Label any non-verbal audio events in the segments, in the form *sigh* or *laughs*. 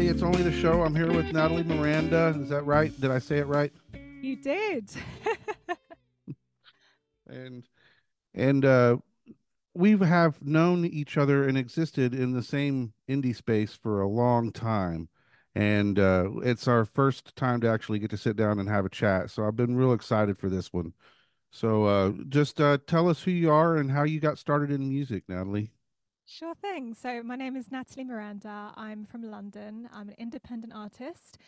everybody. It's only the show. I'm here with Nathalie Miranda. Is that right? Did I say it right? You did. *laughs* and and uh, we have known each other and existed in the same indie space for a long time. And uh, it's our first time to actually get to sit down and have a chat. So I've been real excited for this one. So uh, just uh, tell us who you are and how you got started in music, Nathalie. Sure thing. So, my name is Nathalie Miranda. I'm from London. I'm an independent artist,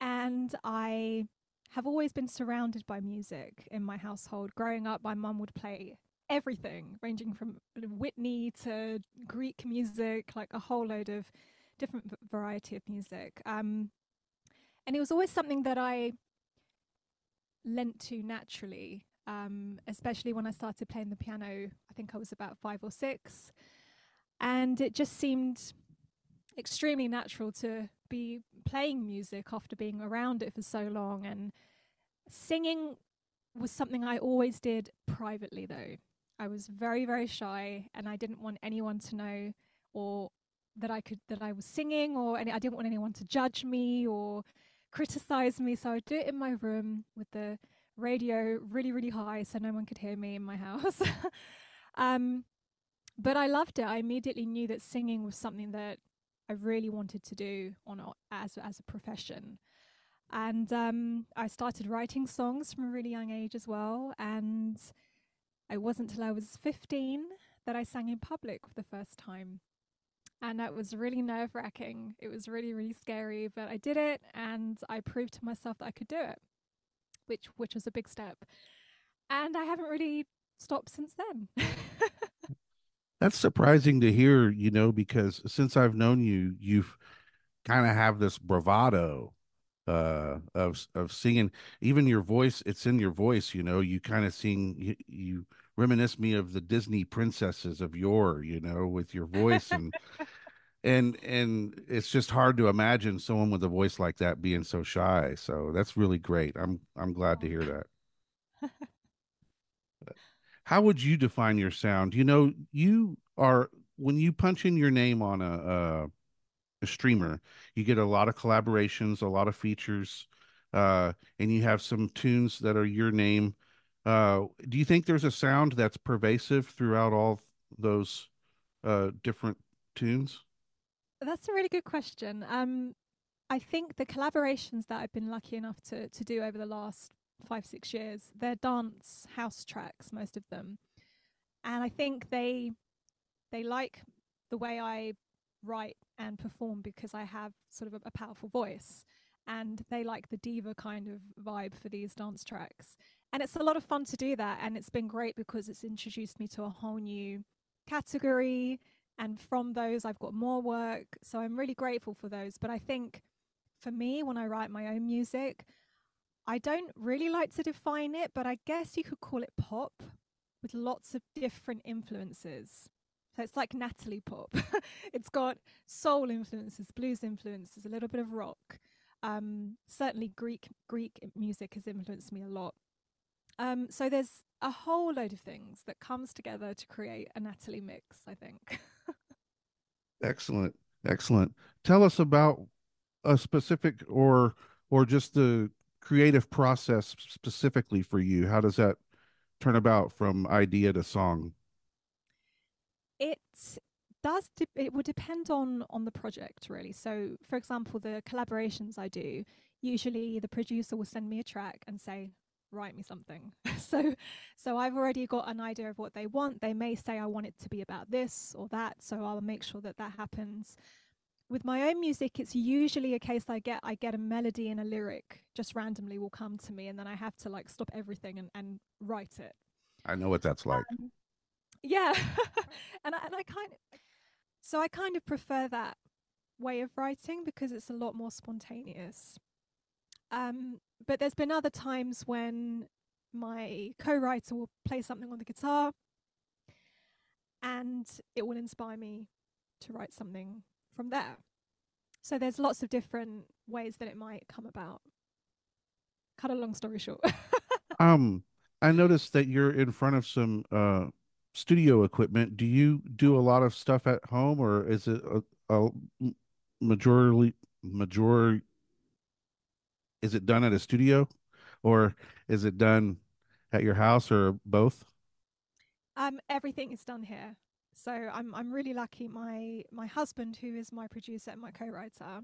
and I have always been surrounded by music in my household. Growing up, my mum would play everything, ranging from Whitney to Greek music, like a whole load of different variety of music. Um, and it was always something that I lent to naturally, um, especially when I started playing the piano. I think I was about five or six. And it just seemed extremely natural to be playing music after being around it for so long. And singing was something I always did privately, though. I was very, very shy, and I didn't want anyone to know or that I could that I was singing, or any, I didn't want anyone to judge me or criticize me. So I'd do it in my room with the radio really, really high, so no one could hear me in my *laughs* house. um, but I loved it. I immediately knew that singing was something that I really wanted to do on as as a profession. And um, I started writing songs from a really young age as well. And it wasn't until I was 15 that I sang in public for the first time. And that was really nerve wracking. It was really, really scary, but I did it and I proved to myself that I could do it, which which was a big step. And I haven't really stopped since then. *laughs* That's surprising to hear, you know, because since I've known you, you've kind of have this bravado uh of of singing even your voice it's in your voice you know you kind of sing you, you reminisce me of the disney princesses of yore you know with your voice and and and it's just hard to imagine someone with a voice like that being so shy so that's really great. I'm i'm glad to hear that *laughs* how would you define your sound? You know you are when you punch in your name on a, a, a streamer you get a lot of collaborations a lot of features uh, and you have some tunes that are your name. Uh, do you think there's a sound that's pervasive throughout all those uh, different tunes? That's a really good question. Um, i think the collaborations that i've been lucky enough to, to do over the last five six years they're dance house tracks most of them. And i think they they like the way i write and perform because i have sort of a, a powerful voice and they like the diva kind of vibe for these dance tracks. And it's a lot of fun to do that and it's been great because it's introduced me to a whole new category and from those i've got more work. So i'm really grateful for those. But i think for me when i write my own music I don't really like to define it, but I guess you could call it pop with lots of different influences. So it's like Nathalie pop. *laughs* it's got soul influences, blues influences, a little bit of rock. Um, certainly Greek Greek music has influenced me a lot. Um, so there's a whole load of things that comes together to create a Nathalie mix, I think. *laughs* excellent. Excellent. Tell us about a specific or or just the creative process specifically for you? How does that turn about from idea to song? It does. De- it would depend on on the project really. So, for example, the collaborations I do, usually the producer will send me a track and say, write me something. *laughs* so so I've already got an idea of what they want. They may say I want it to be about this or that, so I'll make sure that that happens with my own music it's usually a case i get i get a melody and a lyric just randomly will come to me and then i have to like stop everything and, and write it. I know what that's like. Um, yeah. *laughs* And, I, and i kind of so i kind of prefer that way of writing because it's a lot more spontaneous. Um, but there's been other times when my co-writer will play something on the guitar and it will inspire me to write something from there. So there's lots of different ways that it might come about. Cut a long story short. *laughs* um, I noticed that you're in front of some uh studio equipment. Do you do a lot of stuff at home, or is it a, a majority major is it done at a studio or is it done at your house or both? Um, everything is done here. So I'm I'm really lucky. My my husband, who is my producer and my co-writer,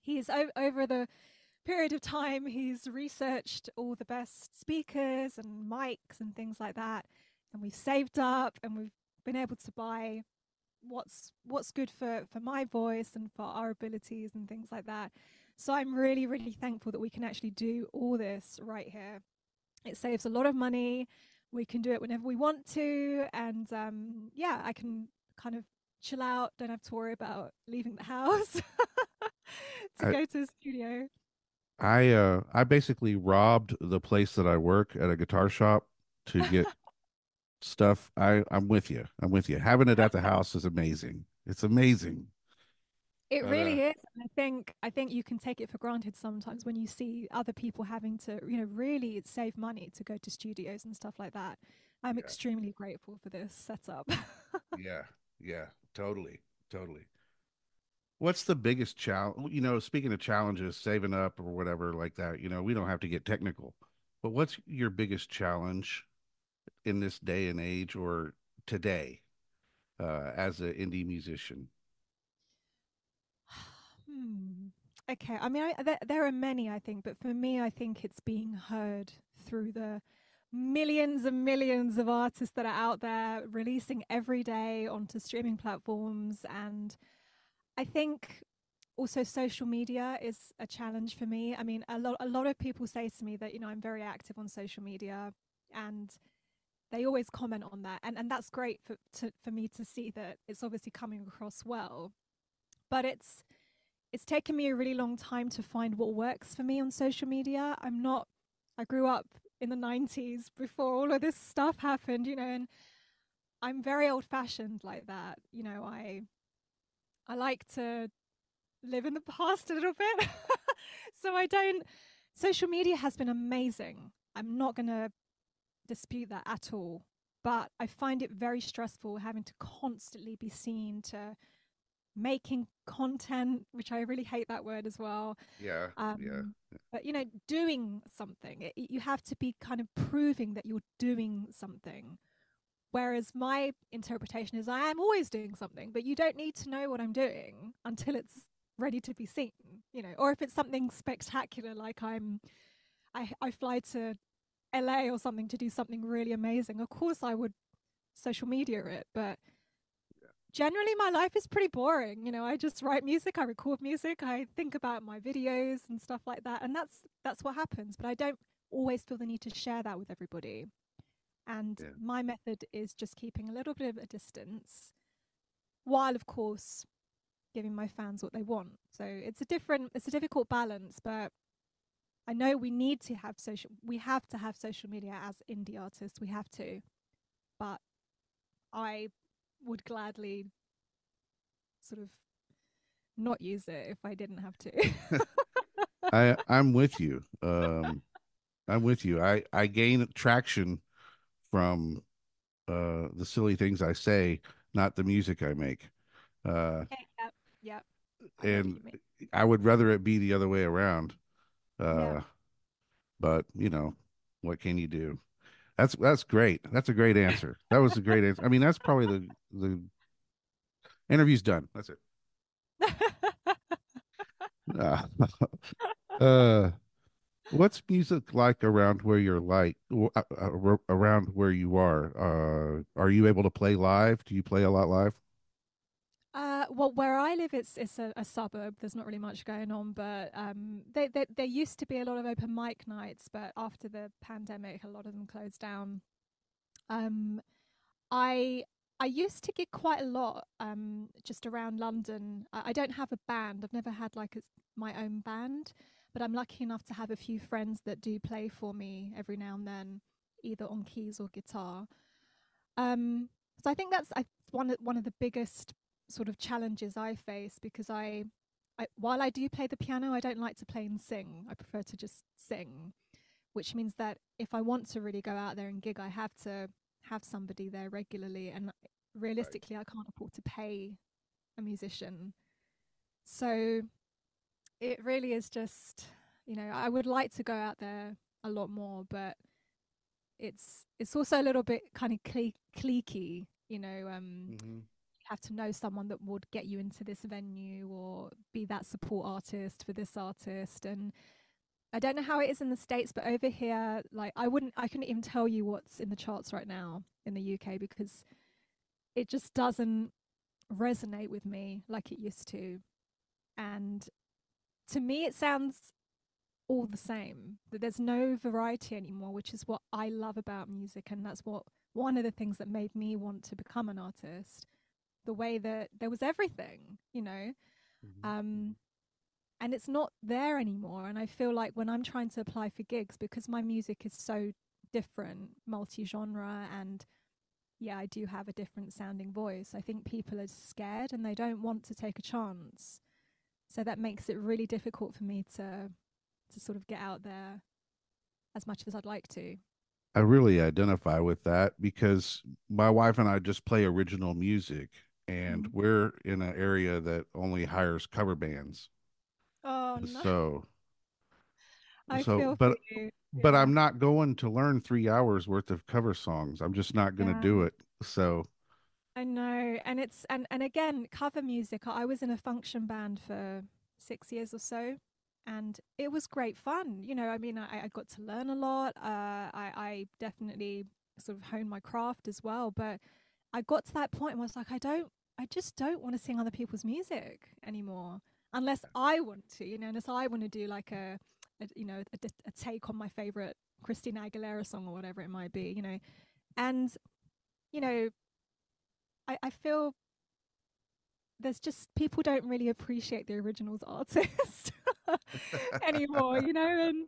he's over the period of time he's researched all the best speakers and mics and things like that, and we've saved up and we've been able to buy what's what's good for for my voice and for our abilities and things like that. So I'm really really thankful that we can actually do all this right here. It saves a lot of money we can do it whenever we want to and um, yeah i can kind of chill out don't have to worry about leaving the house *laughs* to I, go to the studio I uh I basically robbed the place that I work at a guitar shop to get *laughs* stuff. I I'm with you. I'm with you. Having it at the house is amazing. It's amazing. It really is. And I think I think you can take it for granted sometimes when you see other people having to, you know, really save money to go to studios and stuff like that. I'm yeah, extremely grateful for this setup. *laughs* yeah, yeah, totally, totally. What's the biggest challenge? You know, speaking of challenges, saving up or whatever like that, you know, we don't have to get technical, but what's your biggest challenge in this day and age or today uh, as an indie musician? Hmm. Okay. I mean, I, there, there are many, I think, but for me, I think it's being heard through the millions and millions of artists that are out there releasing every day onto streaming platforms. And I think also social media is a challenge for me. I mean, a lot, a lot of people say to me that, you know, I'm very active on social media and they always comment on that. And, and that's great for, to, for me to see that it's obviously coming across well. But it's, it's taken me a really long time to find what works for me on social media. I'm not, I grew up in the 90s before all of this stuff happened, you know, and I'm very old fashioned like that. You know, I, I like to live in the past a little bit. *laughs* so I don't, social media has been amazing. I'm not going to dispute that at all. But I find it very stressful having to constantly be seen to making content, which I really hate that word as well. Yeah, yeah, Um, but you know, doing something, it, you have to be kind of proving that you're doing something. Whereas my interpretation is I am always doing something, but you don't need to know what I'm doing until it's ready to be seen, you know, or if it's something spectacular, like I'm, I, I fly to LA or something to do something really amazing. Of course, I would social media it, but generally my life is pretty boring you know i just write music i record music i think about my videos and stuff like that and that's that's what happens but i don't always feel the need to share that with everybody and yeah. my method is just keeping a little bit of a distance while of course giving my fans what they want so it's a different it's a difficult balance but i know we need to have social we have to have social media as indie artists we have to but i would gladly sort of not use it if I didn't have to. *laughs* I I'm with you. *laughs* Um, I'm with you. I I gain traction from uh the silly things I say, not the music I make. Uh, Okay, yep, yep. I know what you and. I would rather it be the other way around. Yeah. Uh, but you know, what can you do? That's that's great. That's a great answer. That was a great answer. I mean, that's probably the the interview's done. That's it. Uh, *laughs* *laughs* uh, what's music like around where you're like uh, uh, around where you are? Uh, are you able to play live? Do you play a lot live? Well, where I live, it's it's a, a suburb. There's not really much going on, but um, they, they, there used to be a lot of open mic nights, but after the pandemic, a lot of them closed down. Um, I I used to gig quite a lot um, just around London. I, I don't have a band. I've never had like a, my own band, but I'm lucky enough to have a few friends that do play for me every now and then, either on keys or guitar. Um, so I think that's I, one one of the biggest sort of challenges I face because I, I while I do play the piano, I don't like to play and sing. I prefer to just sing, which means that if I want to really go out there and gig, I have to have somebody there regularly, and Right. realistically, I can't afford to pay a musician. So it really is just, you know, I would like to go out there a lot more, but it's it's also a little bit kind of cli- cliquey, you know. Um, Mm-hmm. Have to know someone that would get you into this venue or be that support artist for this artist, and I don't know how it is in the states, but over here, like I wouldn't, I couldn't even tell you what's in the charts right now in the UK because it just doesn't resonate with me like it used to, and to me, it sounds all the same. That there's no variety anymore, which is what I love about music, and that's what one of the things that made me want to become an artist. The way that there was everything, you know, um, and it's not there anymore. And I feel like when I'm trying to apply for gigs, because my music is so different, multi-genre, and yeah, I do have a different sounding voice. I think people are scared and they don't want to take a chance. So that makes it really difficult for me to to sort of get out there as much as I'd like to. I really identify with that because my wife and I just play original music and Mhm. we're in an area that only hires cover bands. Oh no, So I so feel but but I'm not going to learn 3 hours worth of cover songs. I'm just not going to yeah, do it. So I know. And it's and and again, cover music. I was in a function band for six years or so, and it was great fun. You know, I mean, I, I got to learn a lot. Uh, I I definitely sort of honed my craft as well. But I got to that point where I was like, I don't, I just don't want to sing other people's music anymore, unless I want to. You know, unless I want to do like a, a you know, a, d- a take on my favorite Christina Aguilera song or whatever it might be. You know, and you know, I, I feel there's just people don't really appreciate the originals *laughs* artist *laughs* anymore, you know, and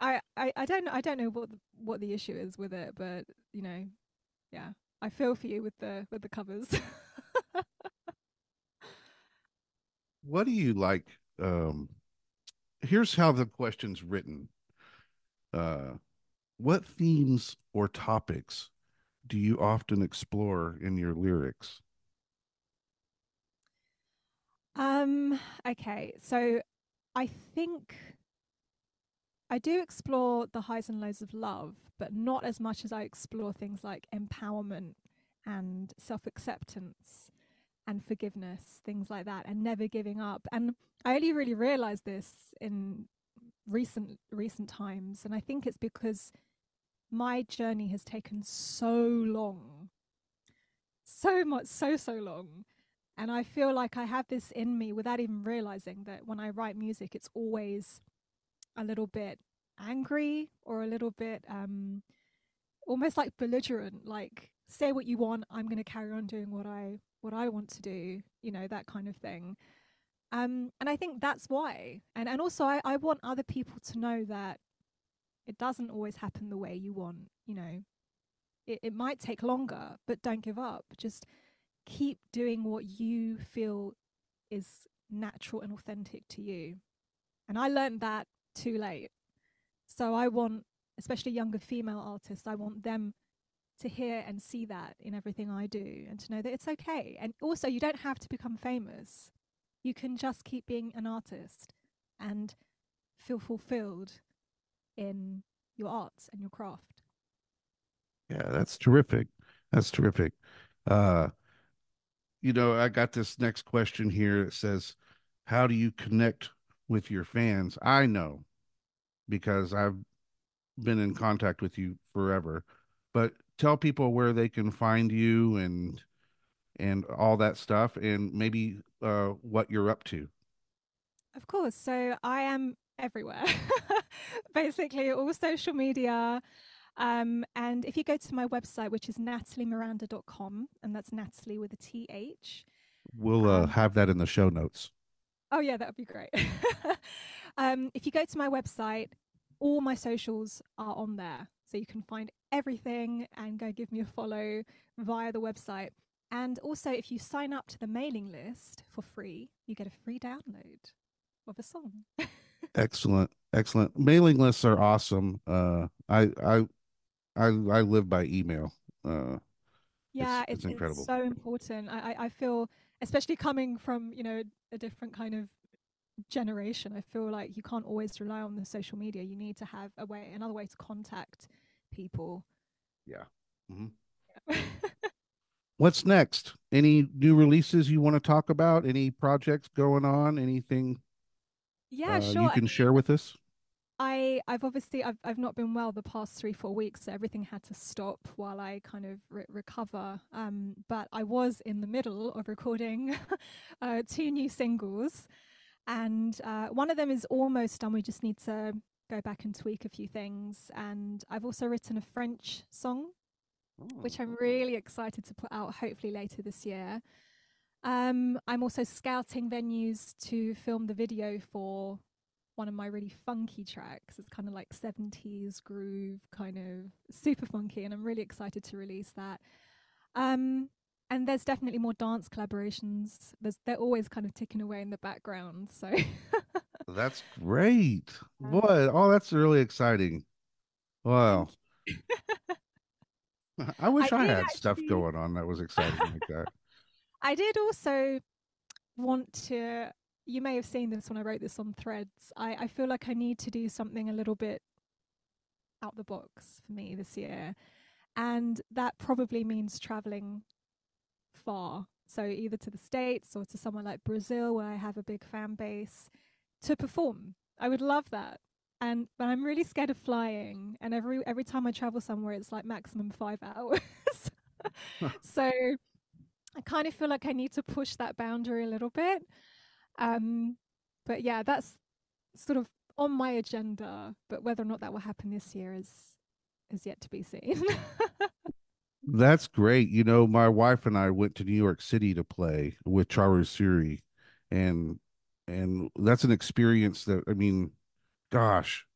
I, I, I don't I don't know what the, what the issue is with it, but you know, yeah, I feel for you with the with the covers. *laughs* what do you like um here's how the question's written. Uh what themes or topics do you often explore in your lyrics? um, okay, so I think I do explore the highs and lows of love, but not as much as I explore things like empowerment and self acceptance and forgiveness, things like that, and never giving up. And I only really realized this in recent recent times, and I think it's because my journey has taken so long, so much, so so long. And I feel like I have this in me without even realizing that when I write music, it's always a little bit angry or a little bit um, almost like belligerent. Like, say what you want, I'm going to carry on doing what I what I want to do. You know that kind of thing. Um, and I think that's why. And and also, I, I want other people to know that it doesn't always happen the way you want. You know, it, it might take longer, but don't give up. Just keep doing what you feel is natural and authentic to you. And I learned that too late. So I want, especially younger female artists, I want them to hear and see that in everything I do and to know that it's okay. And also, you don't have to become famous. You can just keep being an artist and feel fulfilled in your arts and your craft. Yeah, that's terrific. That's terrific. Uh, you know, I got this next question here. It says, How do you connect with your fans? I know because I've been in contact with you forever, but tell people where they can find you and and all that stuff and maybe uh what you're up to. Of course. So I am everywhere, *laughs* basically, all social media. Um, and if you go to my website, which is nathaliemiranda.com, and that's Nathalie with a T H. We'll uh Um, have that in the show notes. oh, yeah, that would be great. *laughs* um, if you go to my website, all my socials are on there. So you can find everything and go give me a follow via the website. And also, if you sign up to the mailing list for free, you get a free download of a song. *laughs* Excellent. Excellent. Mailing lists are awesome. Uh I I I I live by email. Uh Yeah, it's it's it's it's incredible. so important. I, I I feel, especially coming from you know a different kind of generation. I feel like you can't always rely on the social media. You need to have a way, another way to contact people. Yeah. Mm-hmm. *laughs* What's next? Any new releases you want to talk about? Any projects going on? Anything? Yeah, uh, sure. You can mean, share with us. I I've obviously I've I've not been well the past three four weeks, so everything had to stop while I kind of re- recover. Um, but I was in the middle of recording *laughs* uh, two new singles, and uh, one of them is almost done. We just need to go back and tweak a few things. And I've also written a French song, which I'm Oh. really excited to put out hopefully later this year. Um, I'm also scouting venues to film the video for one of my really funky tracks. It's kind of like 70s groove, kind of super funky, and I'm really excited to release that. Um, and there's definitely more dance collaborations. There's they're always kind of ticking away in the background. So *laughs* That's great. Boy, oh, that's really exciting. Wow. *laughs* I wish I, did had stuff going on that was exciting like that. *laughs* I did also want to. You may have seen this when I wrote this on Threads. I, I feel like I need to do something a little bit out the box for me this year, and that probably means traveling far. So either to the states or to somewhere like Brazil, where I have a big fan base, to perform. I would love that. And but I'm really scared of flying, and every every time I travel somewhere, it's like maximum five *laughs* hours. so I kind of feel like I need to push that boundary a little bit. Um, but yeah, that's sort of on my agenda. But whether or not that will happen this year is is yet to be seen. *laughs* That's great. You know, my wife and I went to New York City to play with Charu Siri and and that's an experience that I mean, gosh,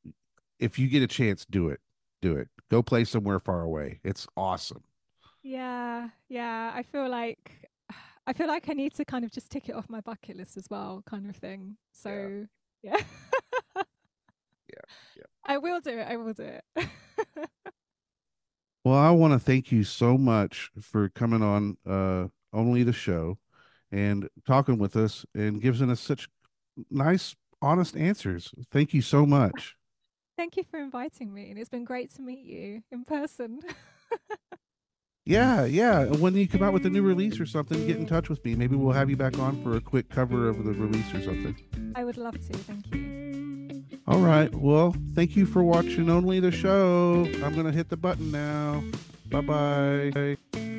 if you get a chance, do it. Do it. Go play somewhere far away. It's awesome. yeah, yeah. I feel like *sighs* I feel like I need to kind of just tick it off my bucket list as well, kind of thing. So yeah. Yeah, yeah. *laughs* I will do it. I will do it. *laughs* Well, I want to thank you so much for coming on uh only the show and talking with us and giving us such nice honest answers. Thank you so much. Thank you for inviting me, and it's been great to meet you in person. *laughs* Yeah, yeah. When you come out with a new release or something, get in *laughs* touch with me. Maybe we'll have you back on for a quick cover of the release or something. I would love to. Thank you. All right. Well, thank you for watching only the show. I'm going to hit the button now. Bye bye.